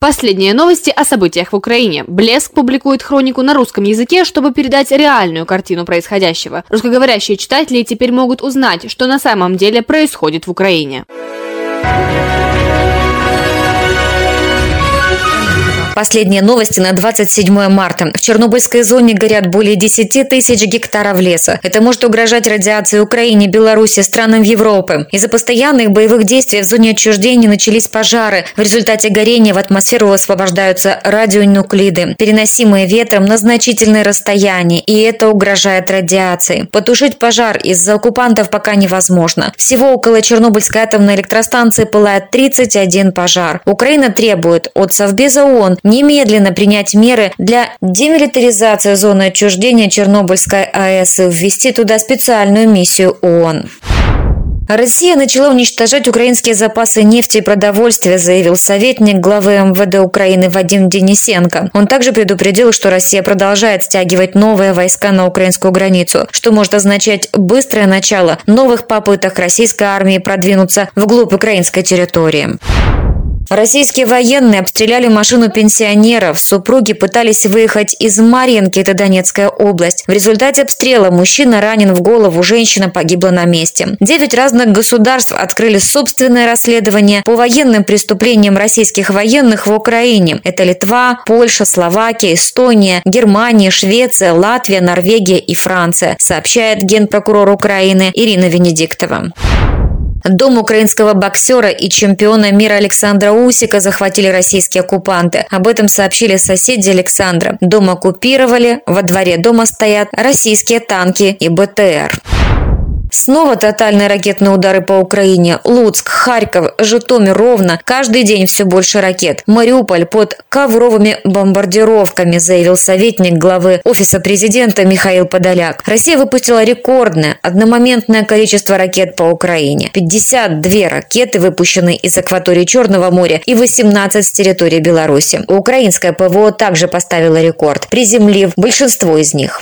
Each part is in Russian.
Последние новости о событиях в Украине. Блеск публикует хронику на русском языке, чтобы передать реальную картину происходящего. Русскоговорящие читатели теперь могут узнать, что на самом деле происходит в Украине. Последние новости на 27 марта. В Чернобыльской зоне горят более 10 тысяч гектаров леса. Это может угрожать радиации Украине, Беларуси, странам Европы. Из-за постоянных боевых действий в зоне отчуждения начались пожары. В результате горения в атмосферу высвобождаются радионуклиды, переносимые ветром на значительное расстояние, и это угрожает радиацией. Потушить пожар из-за оккупантов пока невозможно. Всего около Чернобыльской атомной электростанции пылает 31 пожар. Украина требует от Совбеза ООН немедленно принять меры для демилитаризации зоны отчуждения Чернобыльской АЭС и ввести туда специальную миссию ООН. Россия начала уничтожать украинские запасы нефти и продовольствия, заявил советник главы МВД Украины Вадим Денисенко. Он также предупредил, что Россия продолжает стягивать новые войска на украинскую границу, что может означать быстрое начало новых попыток российской армии продвинуться вглубь украинской территории. Российские военные обстреляли машину пенсионеров. Супруги пытались выехать из Марьинки, это Донецкая область. В результате обстрела мужчина ранен в голову, женщина погибла на месте. Девять разных государств открыли собственное расследование по военным преступлениям российских военных в Украине. Это Литва, Польша, Словакия, Эстония, Германия, Швеция, Латвия, Норвегия и Франция, сообщает генпрокурор Украины Ирина Венедиктова. Дом украинского боксера и чемпиона мира Александра Усика захватили российские оккупанты. Об этом сообщили соседи Александра. Дом оккупировали, во дворе дома стоят российские танки и БТР. Снова тотальные ракетные удары по Украине. Луцк, Харьков, Житомир, Ровно. Каждый день все больше ракет. Мариуполь под ковровыми бомбардировками, заявил советник главы Офиса президента Михаил Подоляк. Россия выпустила рекордное одномоментное количество ракет по Украине. 52 ракеты выпущены из акватории Черного моря и 18 с территории Беларуси. Украинская ПВО также поставила рекорд, приземлив большинство из них.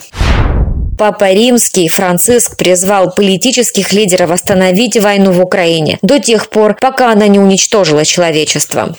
Папа Римский Франциск призвал политических лидеров остановить войну в Украине до тех пор, пока она не уничтожила человечество.